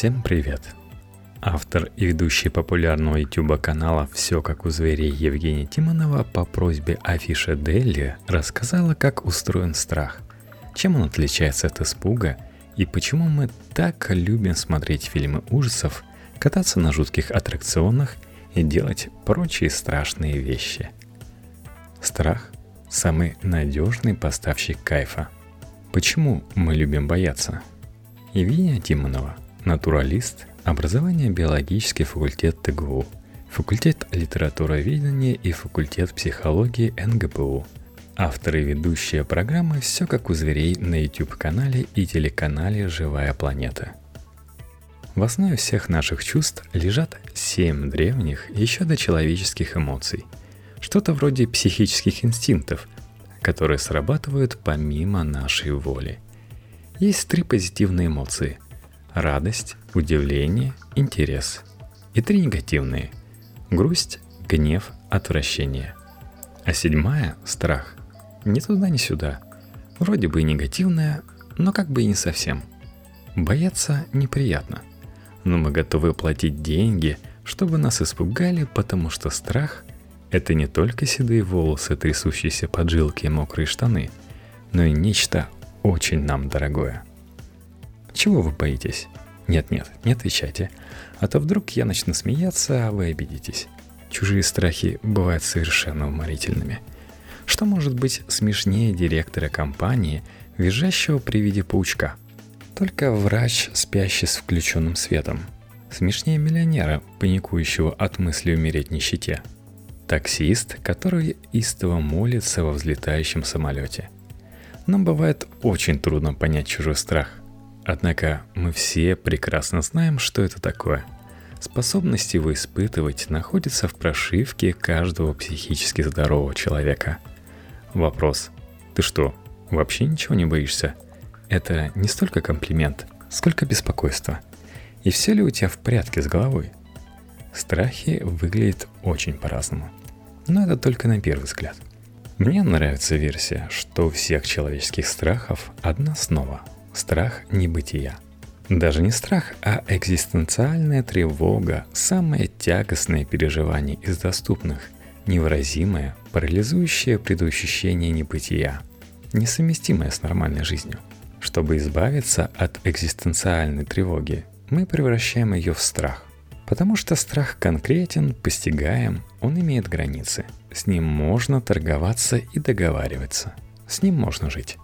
Всем привет! Автор и ведущий популярного YouTube канала «Все как у зверей» Евгения Тимонова по просьбе Афиша Делли рассказала, как устроен страх, чем он отличается от испуга и почему мы так любим смотреть фильмы ужасов, кататься на жутких аттракционах и делать прочие страшные вещи. Страх – самый надежный поставщик кайфа. Почему мы любим бояться? Евгения Тимонова – натуралист, образование биологический факультет ТГУ, факультет литературоведения и факультет психологии НГПУ. Автор и ведущая программы «Все как у зверей» на YouTube-канале и телеканале «Живая планета». В основе всех наших чувств лежат семь древних еще до человеческих эмоций. Что-то вроде психических инстинктов, которые срабатывают помимо нашей воли. Есть три позитивные эмоции – радость, удивление, интерес. И три негативные – грусть, гнев, отвращение. А седьмая – страх. Ни туда, ни сюда. Вроде бы и негативная, но как бы и не совсем. Бояться неприятно. Но мы готовы платить деньги, чтобы нас испугали, потому что страх – это не только седые волосы, трясущиеся поджилки и мокрые штаны, но и нечто очень нам дорогое – чего вы боитесь? Нет-нет, не отвечайте. А то вдруг я начну смеяться, а вы обидитесь. Чужие страхи бывают совершенно уморительными. Что может быть смешнее директора компании, визжащего при виде паучка? Только врач, спящий с включенным светом. Смешнее миллионера, паникующего от мысли умереть в нищете. Таксист, который истово молится во взлетающем самолете. Нам бывает очень трудно понять чужой страх. Однако мы все прекрасно знаем, что это такое. Способность его испытывать находится в прошивке каждого психически здорового человека. Вопрос «Ты что, вообще ничего не боишься?» Это не столько комплимент, сколько беспокойство. И все ли у тебя в порядке с головой? Страхи выглядят очень по-разному. Но это только на первый взгляд. Мне нравится версия, что у всех человеческих страхов одна основа страх небытия. Даже не страх, а экзистенциальная тревога, самое тягостное переживание из доступных, невыразимое, парализующее предощущение небытия, несовместимое с нормальной жизнью. Чтобы избавиться от экзистенциальной тревоги, мы превращаем ее в страх. Потому что страх конкретен, постигаем, он имеет границы. С ним можно торговаться и договариваться. С ним можно жить.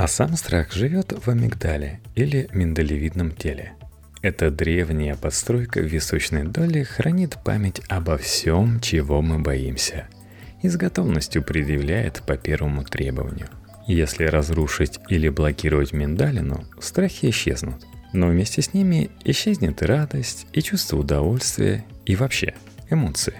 А сам страх живет в амигдале или миндалевидном теле. Эта древняя подстройка в височной доле хранит память обо всем, чего мы боимся, и с готовностью предъявляет по первому требованию. Если разрушить или блокировать миндалину, страхи исчезнут. Но вместе с ними исчезнет и радость, и чувство удовольствия, и вообще эмоции.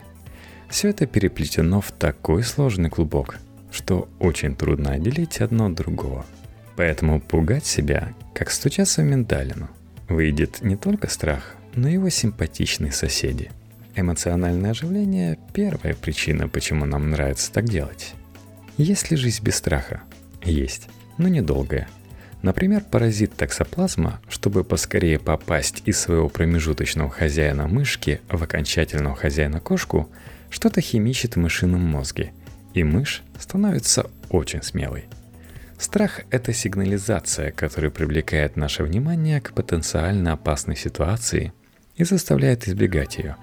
Все это переплетено в такой сложный клубок, что очень трудно отделить одно от другого – Поэтому пугать себя, как стучаться в миндалину, выйдет не только страх, но и его симпатичные соседи. Эмоциональное оживление – первая причина, почему нам нравится так делать. Есть ли жизнь без страха? Есть, но недолгая. Например, паразит токсоплазма, чтобы поскорее попасть из своего промежуточного хозяина мышки в окончательного хозяина кошку, что-то химичит в мышином мозге, и мышь становится очень смелой – Страх – это сигнализация, которая привлекает наше внимание к потенциально опасной ситуации и заставляет избегать ее.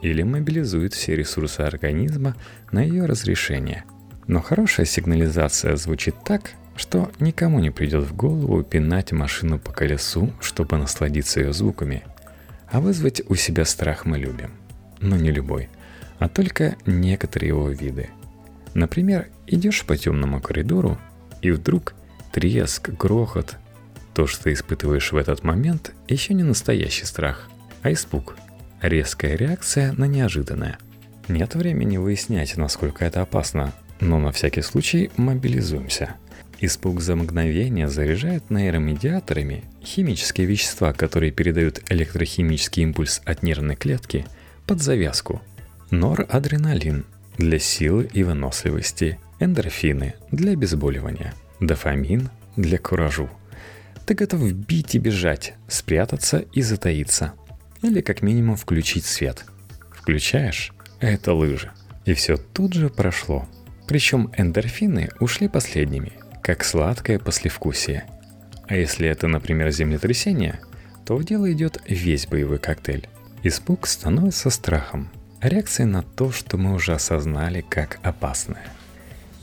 Или мобилизует все ресурсы организма на ее разрешение. Но хорошая сигнализация звучит так, что никому не придет в голову пинать машину по колесу, чтобы насладиться ее звуками. А вызвать у себя страх мы любим. Но не любой, а только некоторые его виды. Например, идешь по темному коридору и вдруг треск, грохот. То, что ты испытываешь в этот момент, еще не настоящий страх, а испуг. Резкая реакция на неожиданное. Нет времени выяснять, насколько это опасно, но на всякий случай мобилизуемся. Испуг за мгновение заряжает нейромедиаторами химические вещества, которые передают электрохимический импульс от нервной клетки под завязку. Норадреналин для силы и выносливости, эндорфины для обезболивания, дофамин для куражу. Ты готов бить и бежать, спрятаться и затаиться. Или как минимум включить свет. Включаешь – это лыжи. И все тут же прошло. Причем эндорфины ушли последними, как сладкое послевкусие. А если это, например, землетрясение, то в дело идет весь боевой коктейль. Испуг становится страхом, реакция на то, что мы уже осознали как опасное.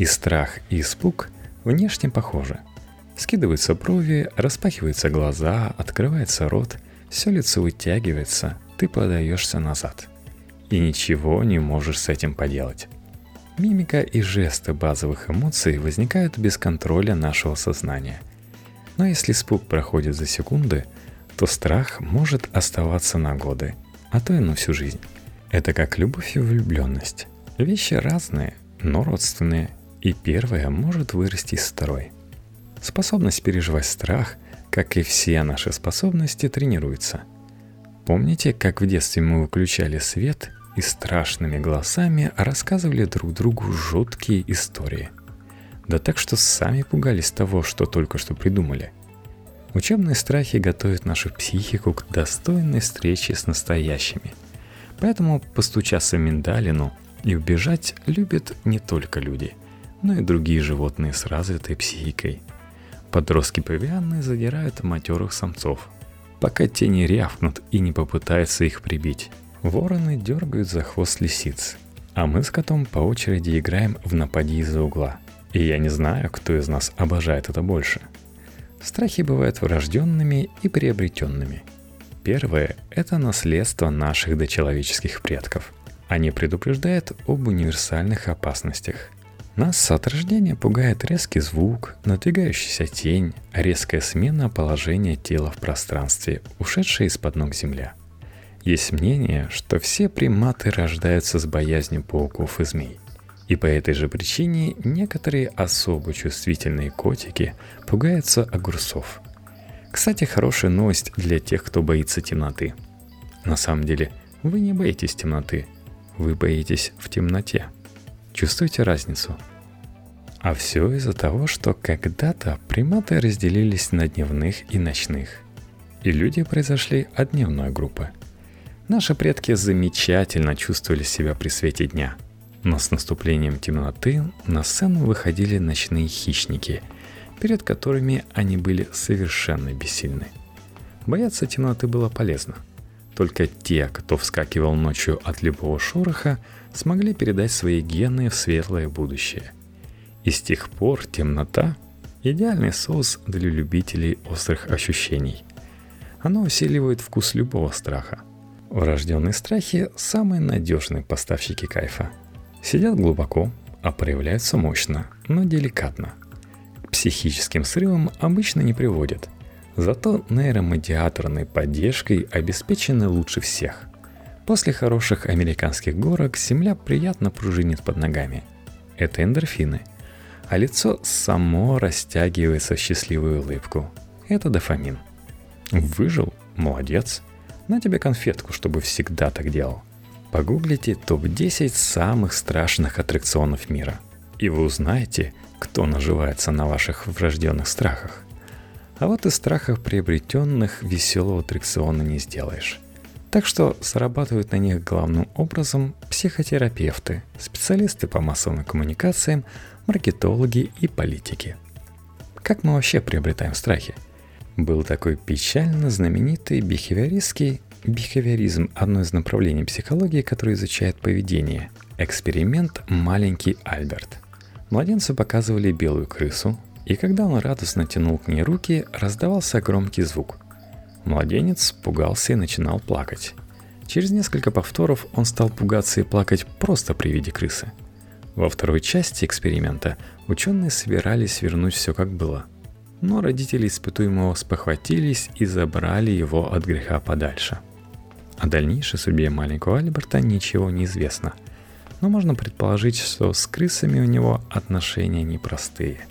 И страх, и испуг внешне похожи. Скидываются брови, распахиваются глаза, открывается рот, все лицо вытягивается, ты подаешься назад. И ничего не можешь с этим поделать. Мимика и жесты базовых эмоций возникают без контроля нашего сознания. Но если испуг проходит за секунды, то страх может оставаться на годы – а то и на всю жизнь. Это как любовь и влюбленность. Вещи разные, но родственные, и первая может вырасти из второй. Способность переживать страх, как и все наши способности, тренируется. Помните, как в детстве мы выключали свет и страшными голосами рассказывали друг другу жуткие истории? Да так, что сами пугались того, что только что придумали – Учебные страхи готовят нашу психику к достойной встрече с настоящими. Поэтому постучаться в миндалину и убежать любят не только люди, но и другие животные с развитой психикой. Подростки павианы задирают матерых самцов, пока те не рявкнут и не попытаются их прибить. Вороны дергают за хвост лисиц, а мы с котом по очереди играем в «Напади из-за угла». И я не знаю, кто из нас обожает это больше – Страхи бывают врожденными и приобретенными. Первое – это наследство наших дочеловеческих предков. Они предупреждают об универсальных опасностях. Нас от рождения пугает резкий звук, надвигающаяся тень, резкая смена положения тела в пространстве, ушедшая из-под ног земля. Есть мнение, что все приматы рождаются с боязнью пауков и змей. И по этой же причине некоторые особо чувствительные котики пугаются огурцов. Кстати, хорошая новость для тех, кто боится темноты. На самом деле, вы не боитесь темноты, вы боитесь в темноте. Чувствуете разницу? А все из-за того, что когда-то приматы разделились на дневных и ночных. И люди произошли от дневной группы. Наши предки замечательно чувствовали себя при свете дня – но с наступлением темноты на сцену выходили ночные хищники, перед которыми они были совершенно бессильны. Бояться темноты было полезно. Только те, кто вскакивал ночью от любого шороха, смогли передать свои гены в светлое будущее. И с тех пор темнота – идеальный соус для любителей острых ощущений. Оно усиливает вкус любого страха. Врожденные страхи – самые надежные поставщики кайфа – Сидят глубоко, а проявляются мощно, но деликатно. К психическим срывам обычно не приводят. Зато нейромедиаторной поддержкой обеспечены лучше всех. После хороших американских горок земля приятно пружинит под ногами. Это эндорфины. А лицо само растягивается в счастливую улыбку. Это дофамин. Выжил? Молодец. На тебе конфетку, чтобы всегда так делал – Погуглите топ-10 самых страшных аттракционов мира. И вы узнаете, кто наживается на ваших врожденных страхах. А вот из страхов приобретенных веселого аттракциона не сделаешь. Так что срабатывают на них главным образом психотерапевты, специалисты по массовым коммуникациям, маркетологи и политики. Как мы вообще приобретаем страхи? Был такой печально знаменитый бихевиористский Бихевиоризм – одно из направлений психологии, которое изучает поведение. Эксперимент «Маленький Альберт». Младенцу показывали белую крысу, и когда он радостно тянул к ней руки, раздавался громкий звук. Младенец пугался и начинал плакать. Через несколько повторов он стал пугаться и плакать просто при виде крысы. Во второй части эксперимента ученые собирались вернуть все как было. Но родители испытуемого спохватились и забрали его от греха подальше – о дальнейшей судьбе маленького Альберта ничего не известно, но можно предположить, что с крысами у него отношения непростые.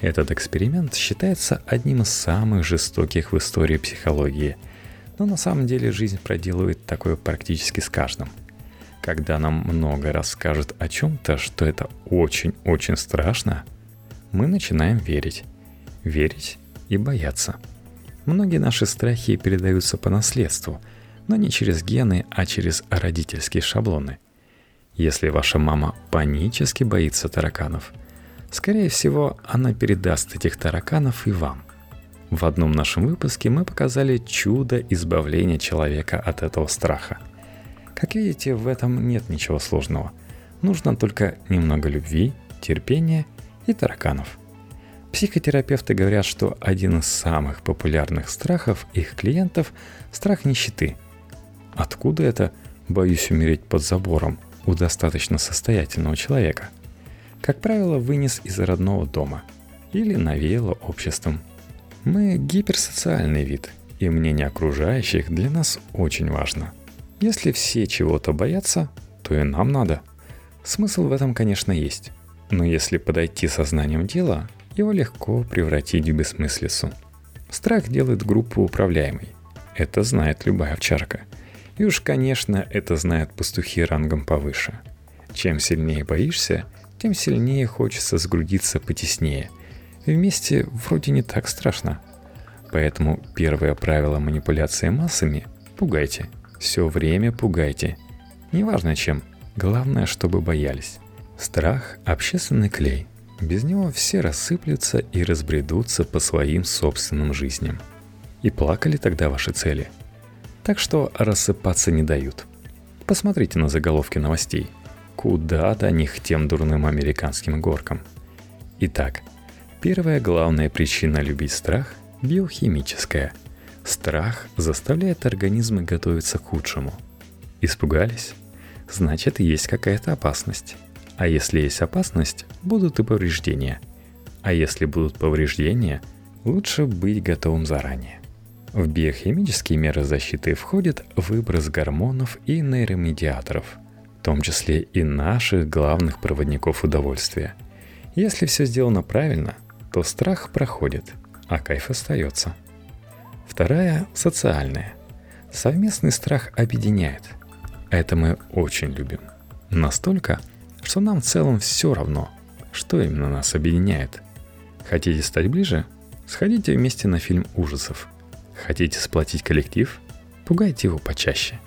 Этот эксперимент считается одним из самых жестоких в истории психологии, но на самом деле жизнь проделывает такое практически с каждым. Когда нам много расскажут о чем-то, что это очень-очень страшно, мы начинаем верить. Верить и бояться. Многие наши страхи передаются по наследству, но не через гены, а через родительские шаблоны. Если ваша мама панически боится тараканов, скорее всего, она передаст этих тараканов и вам. В одном нашем выпуске мы показали чудо избавления человека от этого страха. Как видите, в этом нет ничего сложного. Нужно только немного любви, терпения и тараканов. Психотерапевты говорят, что один из самых популярных страхов их клиентов – страх нищеты. Откуда это «боюсь умереть под забором» у достаточно состоятельного человека? Как правило, вынес из родного дома или навеяло обществом. Мы гиперсоциальный вид, и мнение окружающих для нас очень важно. Если все чего-то боятся, то и нам надо. Смысл в этом, конечно, есть. Но если подойти сознанием дела, его легко превратить в бессмыслицу. Страх делает группу управляемой. Это знает любая овчарка. И уж, конечно, это знают пастухи рангом повыше. Чем сильнее боишься, тем сильнее хочется сгрудиться потеснее. Вместе вроде не так страшно. Поэтому первое правило манипуляции массами – пугайте. Все время пугайте. Неважно чем, главное, чтобы боялись. Страх – общественный клей. Без него все рассыплются и разбредутся по своим собственным жизням. И плакали тогда ваши цели. Так что рассыпаться не дают. Посмотрите на заголовки новостей. Куда до них тем дурным американским горкам? Итак, первая главная причина любить страх – биохимическая. Страх заставляет организмы готовиться к худшему. Испугались? Значит, есть какая-то опасность. А если есть опасность, будут и повреждения. А если будут повреждения, лучше быть готовым заранее. В биохимические меры защиты входит выброс гормонов и нейромедиаторов, в том числе и наших главных проводников удовольствия. Если все сделано правильно, то страх проходит, а кайф остается. Вторая – социальная. Совместный страх объединяет. Это мы очень любим. Настолько, что нам в целом все равно, что именно нас объединяет. Хотите стать ближе? Сходите вместе на фильм ужасов. Хотите сплотить коллектив? Пугайте его почаще.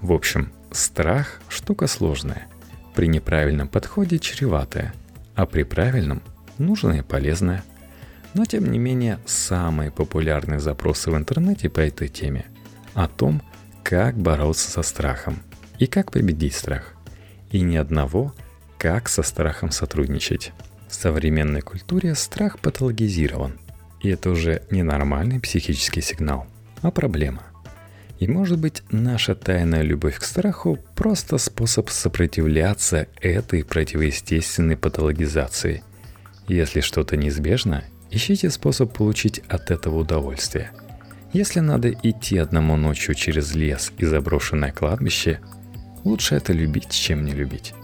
В общем, страх – штука сложная. При неправильном подходе чреватая, а при правильном – нужная и полезная. Но тем не менее, самые популярные запросы в интернете по этой теме о том, как бороться со страхом и как победить страх и ни одного, как со страхом сотрудничать. В современной культуре страх патологизирован, и это уже не нормальный психический сигнал, а проблема. И может быть наша тайная любовь к страху просто способ сопротивляться этой противоестественной патологизации. Если что-то неизбежно, ищите способ получить от этого удовольствие. Если надо идти одному ночью через лес и заброшенное кладбище – Лучше это любить, чем не любить.